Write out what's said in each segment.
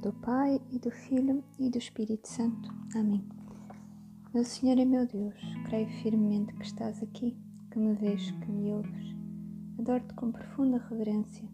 do Pai e do Filho e do Espírito Santo. Amém. Meu Senhor e meu Deus, creio firmemente que estás aqui, que me vês, que me ouves. Adoro-te com profunda reverência.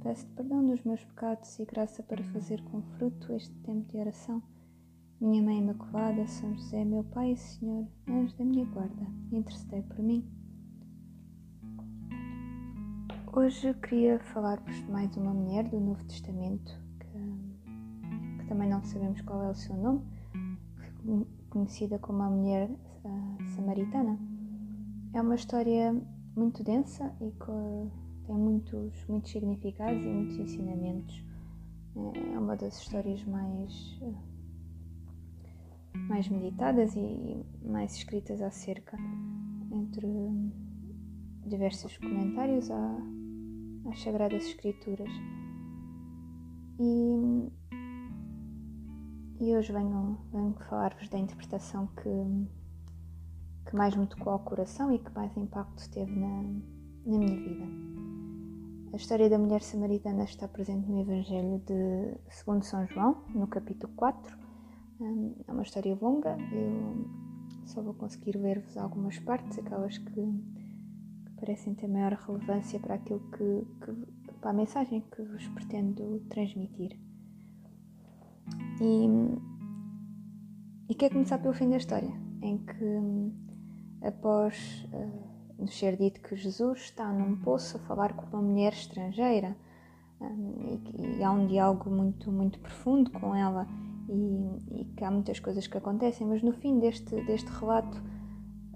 Peço-te perdão dos meus pecados e graça para fazer com fruto este tempo de oração. Minha Mãe Imaculada, São José, meu Pai e Senhor, anjo da minha guarda, intercedei por mim. Hoje queria falar-vos de mais uma mulher do Novo Testamento, também não sabemos qual é o seu nome, conhecida como a mulher uh, samaritana. É uma história muito densa e que tem muitos, muitos significados e muitos ensinamentos. É uma das histórias mais, mais meditadas e mais escritas acerca entre diversos comentários às Sagradas Escrituras. E, e hoje venho, venho falar-vos da interpretação que, que mais me tocou ao coração e que mais impacto teve na, na minha vida. A história da mulher samaritana está presente no Evangelho de segundo São João, no capítulo 4. Hum, é uma história longa, eu só vou conseguir ler-vos algumas partes, aquelas que parecem ter maior relevância para aquilo que, que para a mensagem que vos pretendo transmitir. E, e quer começar pelo fim da história, em que após uh, nos ser dito que Jesus está num poço a falar com uma mulher estrangeira um, e, e, há um diálogo muito muito profundo com ela e, e, que há muitas coisas que acontecem, mas no fim deste, deste relato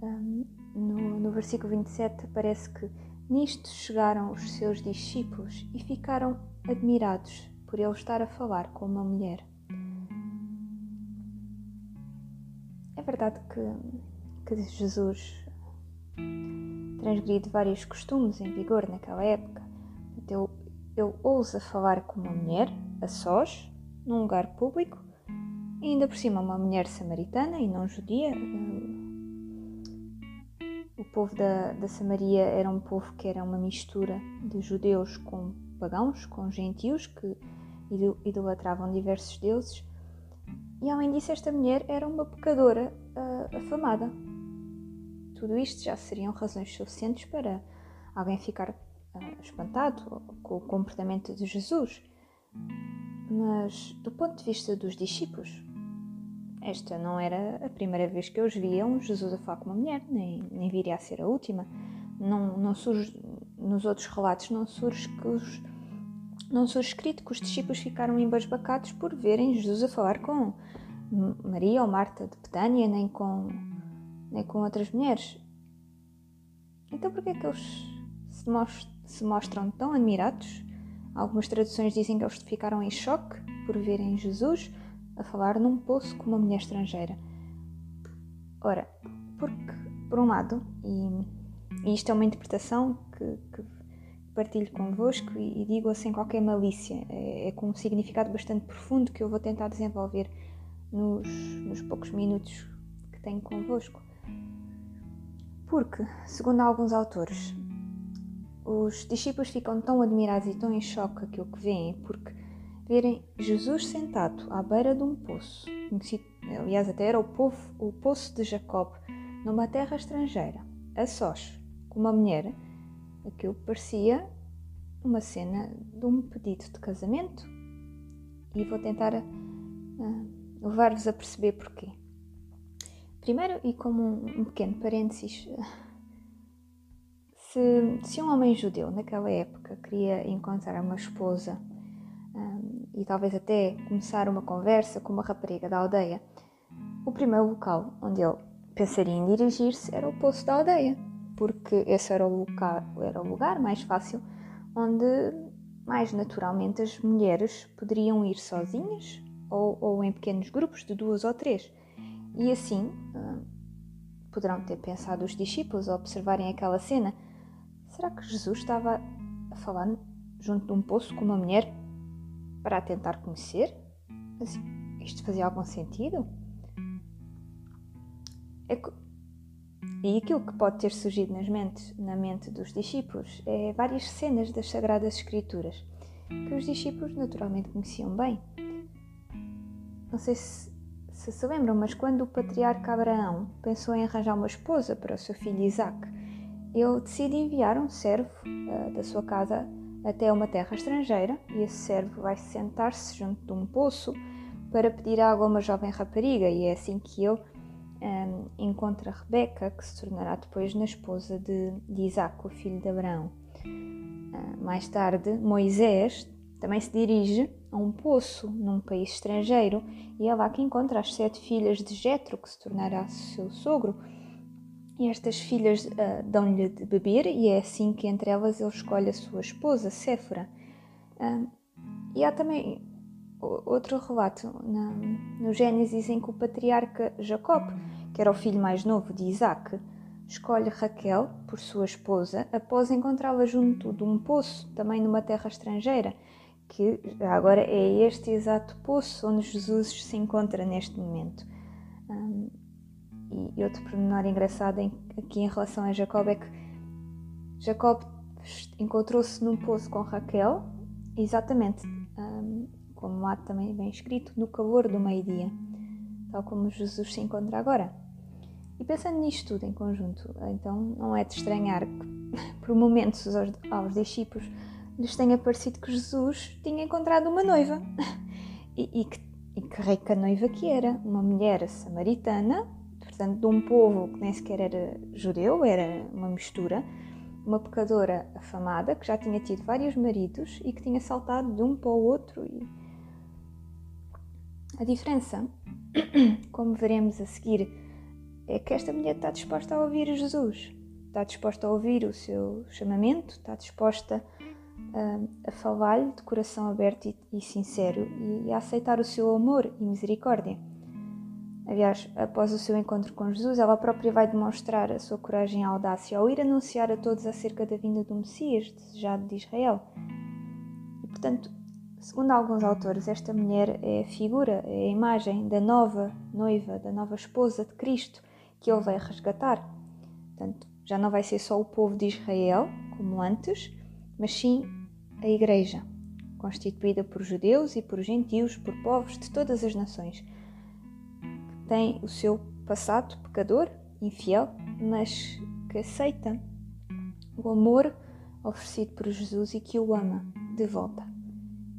um, no, no versículo 27 parece que nisto chegaram os seus discípulos e ficaram admirados por ele estar a falar com uma mulher. É verdade que, que Jesus transgride vários costumes em vigor naquela época. Ele, ele ousa falar com uma mulher, a sós, num lugar público, e ainda por cima uma mulher samaritana e não judia, o povo da, da Samaria era um povo que era uma mistura de judeus com pagãos, com gentios que idolatravam diversos deuses. E além disso, esta mulher era uma pecadora uh, afamada. Tudo isto já seriam razões suficientes para alguém ficar uh, espantado com o comportamento de Jesus. Mas, do ponto de vista dos discípulos, esta não era a primeira vez que eles viam Jesus a falar com uma mulher, nem, nem viria a ser a última. Não, não surge, nos outros relatos não surge que os, não surge escrito que os discípulos ficaram embasbacados por verem Jesus a falar com Maria ou Marta de Betânia, nem com, nem com outras mulheres. Então por que é que eles se, most, se mostram tão admirados? Algumas traduções dizem que eles ficaram em choque por verem Jesus a falar num poço com uma mulher estrangeira. Ora, porque, por um lado, e, e isto é uma interpretação que, que partilho convosco e, e digo sem qualquer malícia, é, é, com um significado bastante profundo que eu vou tentar desenvolver nos, nos poucos minutos que tenho convosco. Porque, segundo alguns autores, os discípulos ficam tão admirados e tão em choque aquilo que veem, porque verem Jesus sentado à beira de um poço, conhecido, aliás, até era o, povo, o poço de Jacob, numa terra estrangeira, a sós, com uma mulher, aquilo parecia uma cena de um pedido de casamento. E vou tentar uh, levar-vos a perceber porquê. Primeiro, e como um, um pequeno parênteses, se, se um homem judeu naquela época queria encontrar uma esposa um, e talvez até começar uma conversa com uma rapariga da aldeia, o primeiro local onde ele pensaria em dirigir-se era o poço da aldeia, porque esse era o, lugar, era o lugar mais fácil onde mais naturalmente as mulheres poderiam ir sozinhas ou, ou em pequenos grupos de duas ou três. E assim poderão ter pensado os discípulos ao observarem aquela cena: será que Jesus estava a falar junto de um poço com uma mulher para a tentar conhecer? Isto fazia algum sentido? É que... E aquilo que pode ter surgido nas mentes, na mente dos discípulos é várias cenas das Sagradas Escrituras que os discípulos naturalmente conheciam bem. não sei se, se lembram, mas quando o patriarca Abraão pensou em arranjar uma esposa para o seu filho Isaac, ele decide enviar um servo uh, da sua casa até uma terra estrangeira e esse servo vai sentar-se junto de um poço para pedir água a uma jovem rapariga e é assim que ele um, encontra Rebeca, que se tornará depois na esposa de, de Isaac, o filho de Abraão. Uh, mais tarde, Moisés também se dirige a um poço num país estrangeiro e é lá que encontra as sete filhas de Jetro, que se tornará seu sogro. E estas filhas uh, dão-lhe de beber e é assim que entre elas ele escolhe a sua esposa, Séfora. Uh, e há também outro relato na, no Gênesis em que o patriarca Jacob, que era o filho mais novo de Isaac, escolhe Raquel por sua esposa após encontrá-la junto de um poço, também numa terra estrangeira, que agora é este exato poço onde Jesus se encontra neste momento. Um, e outro pormenor engraçado em, aqui em relação a Jacob é que Jacob encontrou-se num poço com Raquel, exatamente como lá também bem escrito, no calor do meio-dia, tal como Jesus se encontra agora. E pensando nisto tudo em conjunto, então não é de estranhar que, por momentos, aos, aos discípulos lhes tenha parecido que Jesus tinha encontrado uma noiva. E, e, que, e que rica noiva que era, uma mulher samaritana, portanto, de um povo que nem sequer era judeu, era uma mistura, uma pecadora afamada que já tinha tido vários maridos e que tinha saltado de um para o outro e a diferença, como veremos a seguir, é que esta mulher está disposta a ouvir Jesus, está disposta a ouvir o seu chamamento, está disposta a, a falar-lhe de coração aberto e, e sincero e a aceitar o seu amor e misericórdia. Aliás, após o seu encontro com Jesus, ela própria vai demonstrar a sua coragem e audácia ao ir anunciar a todos acerca da vinda do Messias, desejado de Israel. E, portanto, Segundo alguns autores, esta mulher é a figura, é a imagem da nova noiva, da nova esposa de Cristo que ele vai resgatar. Portanto, já não vai ser só o povo de Israel, como antes, mas sim a Igreja, constituída por judeus e por gentios, por povos de todas as nações, que tem o seu passado pecador, infiel, mas que aceita o amor oferecido por Jesus e que o ama de volta.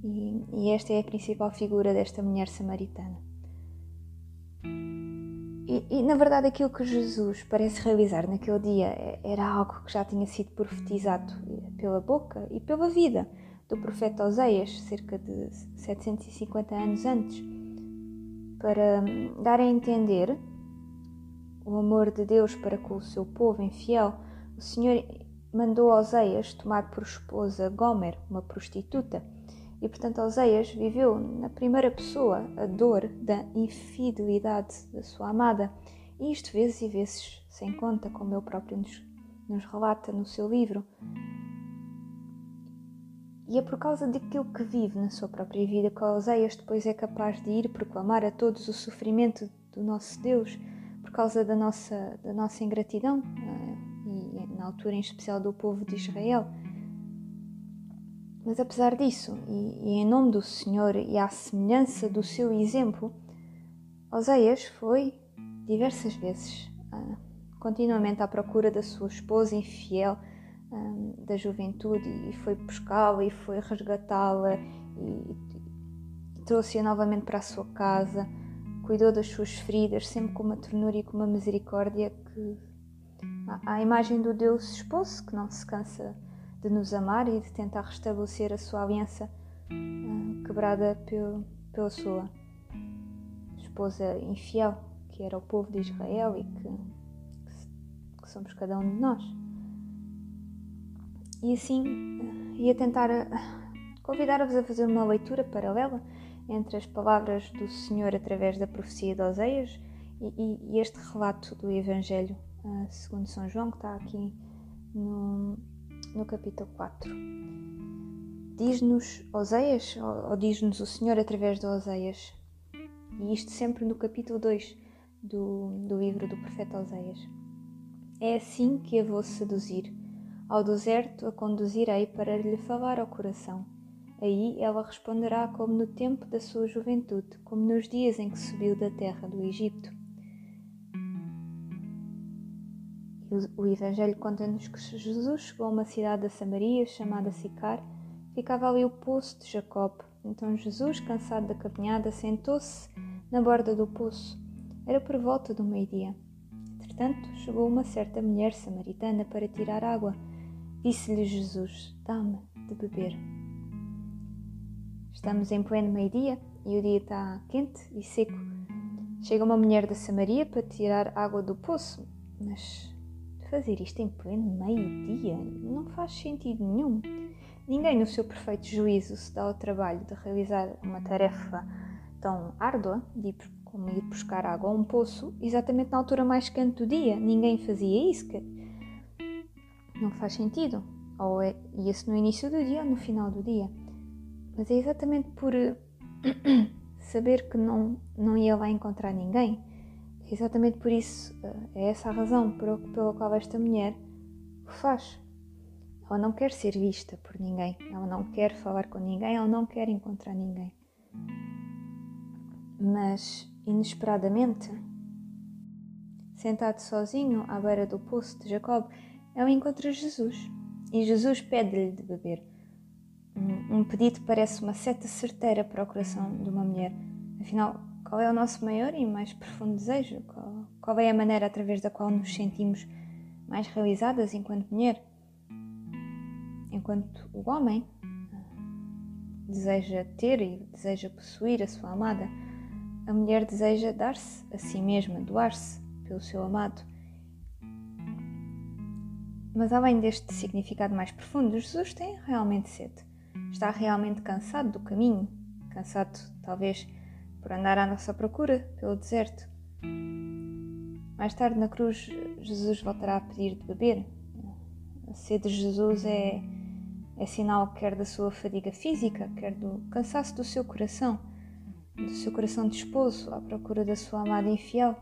E, e esta é a principal figura desta mulher samaritana. E, e, na verdade aquilo que Jesus parece realizar naquele dia é, era algo que já tinha sido profetizado pela boca e pela vida do profeta Oseias, cerca de 750 anos antes, para hum, dar a entender o amor de Deus para com o seu povo infiel. O Senhor mandou Oseias tomar por esposa Gomer, uma prostituta, e portanto, Oseias viveu na primeira pessoa a dor da infidelidade da sua amada, e isto vezes e vezes sem conta, como ele próprio nos, nos relata no seu livro. E é por causa daquilo que vive na sua própria vida que Oseias depois é capaz de ir proclamar a todos o sofrimento do nosso Deus por causa da nossa, da nossa ingratidão, eh, e na altura em especial do povo de Israel. Mas apesar disso, e, e, em nome do Senhor e à semelhança do seu exemplo, Oseias foi diversas vezes, uh, continuamente à procura da sua esposa infiel ah, da juventude e foi buscá-la e foi resgatá-la e, e trouxe-a novamente para a sua casa, cuidou das suas feridas, sempre com uma ternura e com uma misericórdia que a imagem do Deus esposo que não se cansa de nos amar e de tentar restabelecer a sua aliança uh, quebrada pel, pela sua esposa infiel, que era o povo de Israel e que, que somos cada um de nós. E assim uh, ia tentar uh, convidar-vos a fazer uma leitura paralela entre as palavras do Senhor através da profecia de Oseias e, e, e este relato do Evangelho segundo São João, que está aqui no, no capítulo 4. Diz-nos Oseias, ou diz-nos o Senhor através de Oseias, e isto sempre no capítulo 2 do, do livro do profeta Oseias. É assim que a vou seduzir, ao deserto a conduzirei para lhe falar ao coração. Aí ela responderá como no tempo da sua juventude, como nos dias em que subiu da terra do Egito. O Evangelho conta-nos que Jesus chegou a uma cidade da Samaria chamada Sicar, ficava ali o poço de Jacob. Então Jesus, cansado da caminhada, sentou-se na borda do poço. Era por volta do meio-dia. Entretanto, chegou uma certa mulher samaritana para tirar água. Disse-lhe Jesus: Dá-me de beber. Estamos em pleno meio-dia e o dia está quente e seco. Chega uma mulher da Samaria para tirar água do poço, mas fazer isto em pleno meio-dia não faz sentido nenhum. Ninguém, no seu perfeito juízo, se dá ao trabalho de realizar uma tarefa tão árdua, de ir, como ir buscar água a um poço, exatamente na altura mais quente do dia. Ninguém fazia isso. Que não faz sentido. Ou é, ia-se no início do dia ou no final do dia. Mas é exatamente por saber que não, não ia lá encontrar ninguém. Exatamente por isso, eh, é essa a razão pela qual esta mulher o faz. Ela não quer ser vista por ninguém, ela não quer falar com ninguém, ela não quer encontrar ninguém. Mas, inesperadamente, sentado sozinho à beira do poço de Jacob, ela encontra Jesus e Jesus pede-lhe de beber. Um pedido parece uma seta certeira para o coração de uma mulher. Afinal, qual é o nosso maior e mais profundo desejo? Qual, qual é a maneira através da qual nos sentimos mais realizadas enquanto mulher? Enquanto o homem deseja ter e deseja possuir a sua amada, a mulher deseja dar-se a si mesma, doar-se pelo seu amado. Mas além deste significado mais profundo, Jesus tem realmente sede está realmente cansado do caminho, cansado talvez por andar à nossa procura pelo deserto. Mais tarde na cruz, Jesus voltará a pedir de beber. A sede de Jesus é, é sinal quer da sua fadiga física, quer do cansaço do seu coração, do seu coração de esposo à procura da sua amada infiel.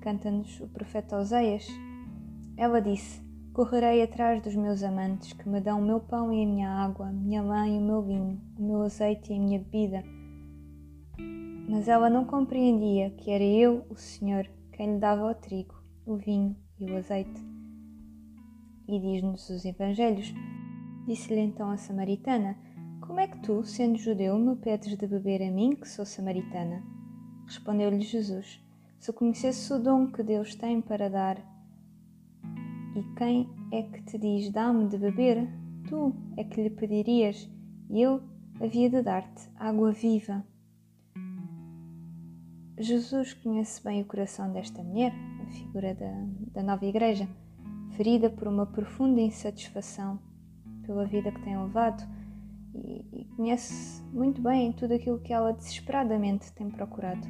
Canta-nos o profeta Oseias. Ela disse: Correrei atrás dos meus amantes que me dão o meu pão e a minha água, a minha lã e o meu vinho, o meu azeite e a minha bebida. Mas ela não compreendia que era eu, o Senhor, quem lhe dava o trigo, o vinho e o azeite. E diz-nos os Evangelhos: Disse-lhe então a samaritana: Como é que tu, sendo judeu, me pedes de beber a mim, que sou samaritana? Respondeu-lhe Jesus: Se conhecesse o dom que Deus tem para dar e quem é que te diz dá-me de beber? Tu é que lhe pedirias, e eu havia de dar-te água viva. Jesus conhece bem o coração desta mulher, a figura da, da nova igreja, ferida por uma profunda insatisfação pela vida que tem levado e, e conhece muito bem tudo aquilo que ela desesperadamente tem procurado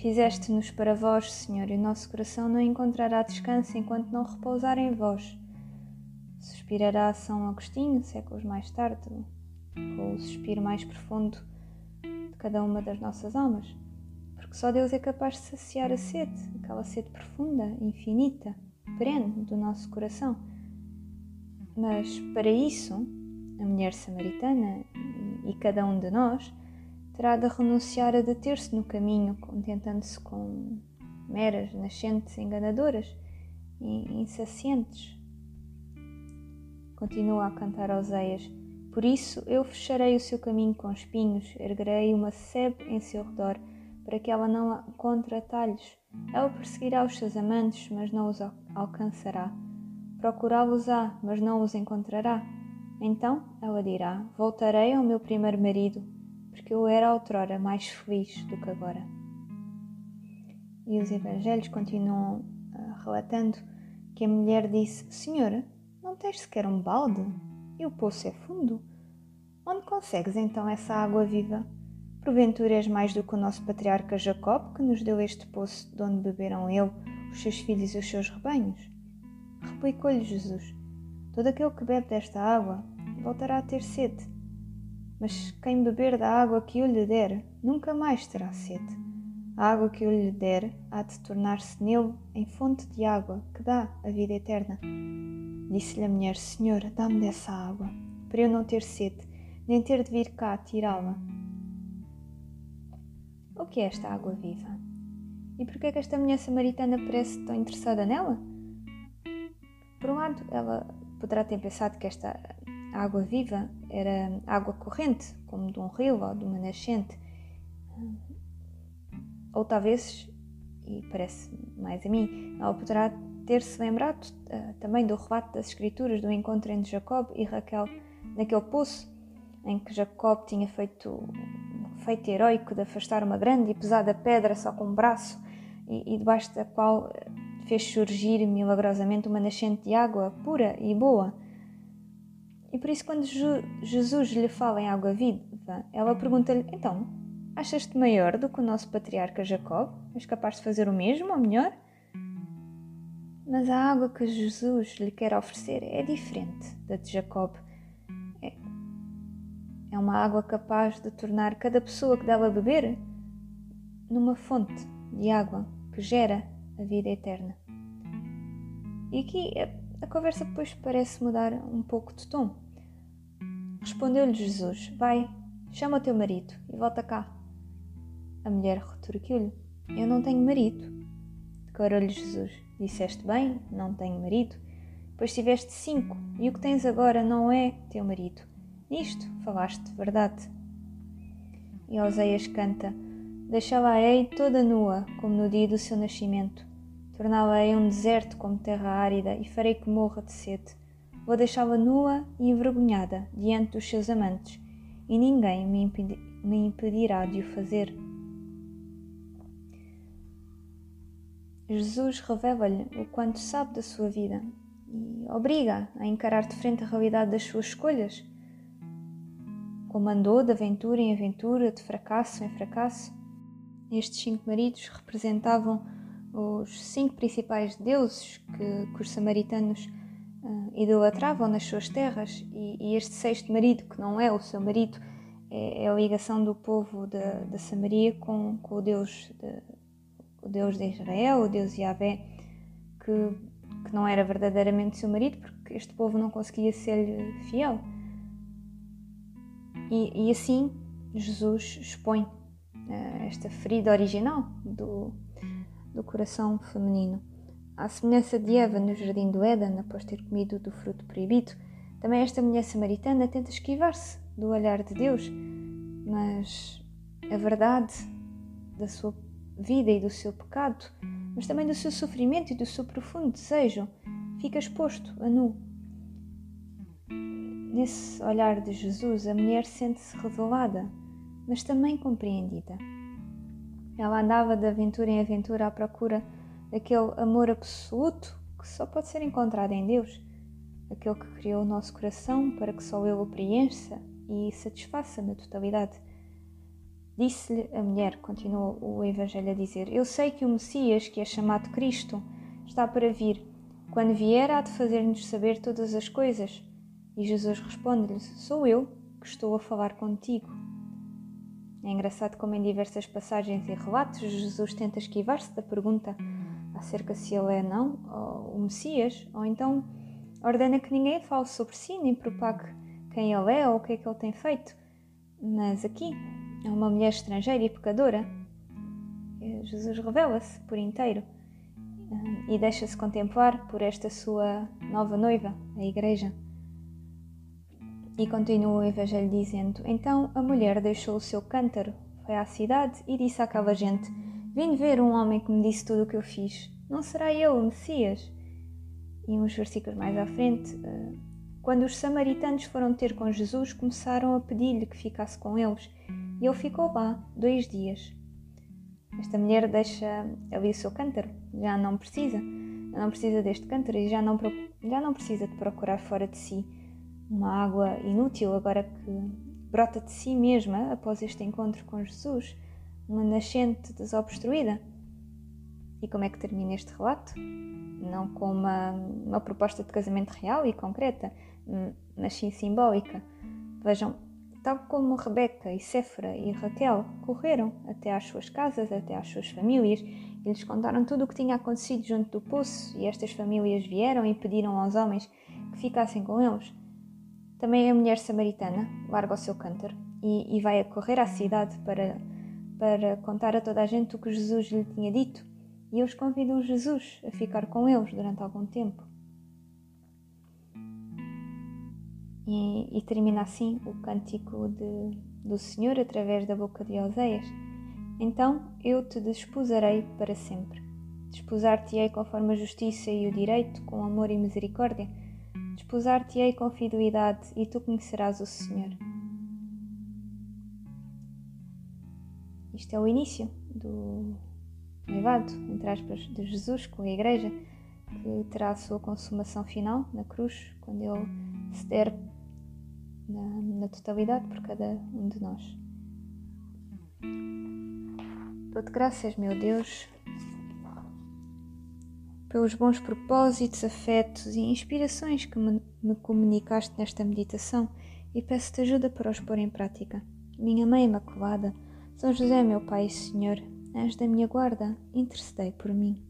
Fizeste-nos para vós, Senhor, e o nosso coração não encontrará descanso enquanto não repousar em vós. Suspirará São Agostinho, séculos mais tarde, com o suspiro mais profundo cada uma das nossas almas, porque só Deus é capaz de saciar a sede, aquela sede profunda, infinita, perene do nosso coração. Mas para isso, a mulher samaritana e cada um de nós terá de renunciar a deter-se no caminho, contentando-se com meras nascentes enganadoras e insacientes. Continua a cantar Oseias. Por isso eu fecharei o seu caminho com espinhos, erguerei uma sebe em seu redor, para que ela não encontre atalhos. Ela perseguirá os seus amantes, mas não os alcançará. Procurá-los-á, mas não os encontrará. Então ela dirá: Voltarei ao meu primeiro marido, porque eu era outrora mais feliz do que agora. E os evangelhos continuam uh, relatando que a mulher disse: Senhora, não tens sequer um balde? E o poço é fundo? Onde consegues então essa água viva? Porventura és mais do que o nosso patriarca Jacob, que nos deu este poço de onde beberam ele, os seus filhos e os seus rebanhos? Replicou-lhe Jesus: Todo aquele que bebe desta água voltará a ter sede mas quem beber da água que eu lhe der, nunca mais terá sede. A água que eu lhe der há de tornar-se nele em fonte de água que dá a vida eterna. Disse-lhe a mulher: Senhor, dá-me dessa água, para eu não ter sede, nem ter de vir cá tirá-la. O que é esta água viva? E por que é que esta mulher samaritana parece tão interessada nela? Por um lado, ela poderá ter pensado que esta água viva era água corrente, como de um rio ou de uma nascente. Ou talvez, e parece mais a mim, ela poderá ter-se lembrado uh, também do relato das Escrituras do encontro entre Jacob e Raquel naquele poço em que Jacob tinha feito feito heroico de afastar uma grande e pesada pedra só com um braço e, e debaixo da qual eh, fez surgir milagrosamente uma nascente de água pura e boa. E por isso, quando Jesus lhe fala em água viva, ela pergunta-lhe: Então, achas-te maior do que o nosso patriarca Jacob? És capaz de fazer o mesmo ou melhor? Mas a água que Jesus lhe quer oferecer é diferente da de Jacob. É, é uma água capaz de tornar cada pessoa que dela beber numa fonte de água que gera a vida eterna. E aqui a, a conversa depois parece mudar um pouco de tom. Respondeu-lhe Jesus: Vai, chama o teu marido e volta cá. A mulher retorquiu-lhe: Eu não tenho marido. Declarou-lhe Jesus: Disseste bem, não tenho marido, pois tiveste cinco, e o que tens agora não é teu marido. Nisto falaste verdade. E Oséias canta: Deixá-la-ei toda nua, como no dia do seu nascimento. Torná-la-ei um deserto como terra árida, e farei que morra de sede. Vou deixá-la nua e envergonhada diante dos seus amantes, e ninguém me, impedi me impedirá de o fazer. Jesus revela-lhe o quanto sabe da sua vida e obriga a encarar de frente a realidade das suas escolhas. Como andou de aventura em aventura, de fracasso em fracasso, estes cinco maridos representavam os cinco principais deuses que, que os samaritanos uh, idolatravam nas suas terras, e, e, este sexto marido, que não é o seu marido, é, é a ligação do povo da Samaria com, com o Deus de, Deus de Israel, o Deus Yahvé, que, que não era verdadeiramente seu marido, porque este povo não conseguia ser fiel. E, e assim Jesus expõe uh, esta ferida original do, do coração feminino. À semelhança de Eva no jardim do Éden, após ter comido do fruto proibido, também esta mulher samaritana tenta esquivar-se do olhar de Deus, mas a verdade da sua vida e do seu pecado, mas também do seu sofrimento e do seu profundo desejo, fica exposto a nu. Nesse olhar de Jesus, a mulher sente-se revelada, mas também compreendida. Ela andava de aventura em aventura à procura daquele amor absoluto que só pode ser encontrado em Deus, aquele que criou o nosso coração para que só Ele o preencha e satisfaça na totalidade. Disse-lhe a mulher, continuou o Evangelho a dizer: Eu sei que o Messias, que é chamado Cristo, está para vir. Quando vier, há de fazer-nos saber todas as coisas. E Jesus responde-lhe: Sou eu que estou a falar contigo. É engraçado como em diversas passagens e relatos Jesus tenta esquivar-se da pergunta acerca se ele é não o Messias, ou então ordena que ninguém fale sobre si nem propague quem ele é ou o que é que ele tem feito. Mas aqui é uma mulher estrangeira e pecadora. Jesus revela-se por inteiro eh, e deixa-se contemplar por esta sua nova noiva, a Igreja. E continua o Evangelho dizendo: Então a mulher deixou o seu cântaro, foi à cidade e disse àquela gente: Vim ver um homem que me disse tudo o que eu fiz. Não será eu o Messias? E uns versículos mais à frente, eh, quando os samaritanos foram ter com Jesus, começaram a pedir-lhe que ficasse com eles e ele ficou lá dois dias. Esta mulher deixa ali o seu cântaro, já não precisa, já não precisa deste cântaro e já não, já não precisa de procurar fora de si uma água inútil agora que brota de si mesma após este encontro com Jesus, uma nascente desobstruída. E como é que termina este relato? Não com uma, uma proposta de casamento real e concreta, mas sim simbólica. Vejam, tal como Rebeca e Séfora e Raquel correram até às suas casas, até às suas famílias, e lhes contaram tudo o que tinha acontecido junto do poço, e estas famílias vieram e pediram aos homens que ficassem com eles. Também a mulher samaritana larga o seu cântaro e, e vai a correr à cidade para, para contar a toda a gente o que Jesus lhe tinha dito. E eles convidam Jesus a ficar com eles durante algum tempo. E, e termina assim o cântico de, do Senhor através da boca de Oséias. Então eu te desposarei para sempre. Desposar-te-ei conforme a justiça e o direito, com amor e misericórdia Desposar-te-ei com fidelidade e tu conhecerás o Senhor. Isto é o início do noivado, entre aspas, de Jesus com a Igreja, que terá a sua consumação final na cruz, quando Ele se der na, na totalidade por cada um de nós. Dou-te graças, meu Deus, pelos bons propósitos, afetos e inspirações que me, me comunicaste nesta meditação e peço-te ajuda para os pôr em prática. Minha Mãe Imaculada, São José, meu Pai e Senhor, anjo da minha guarda, intercedei por mim.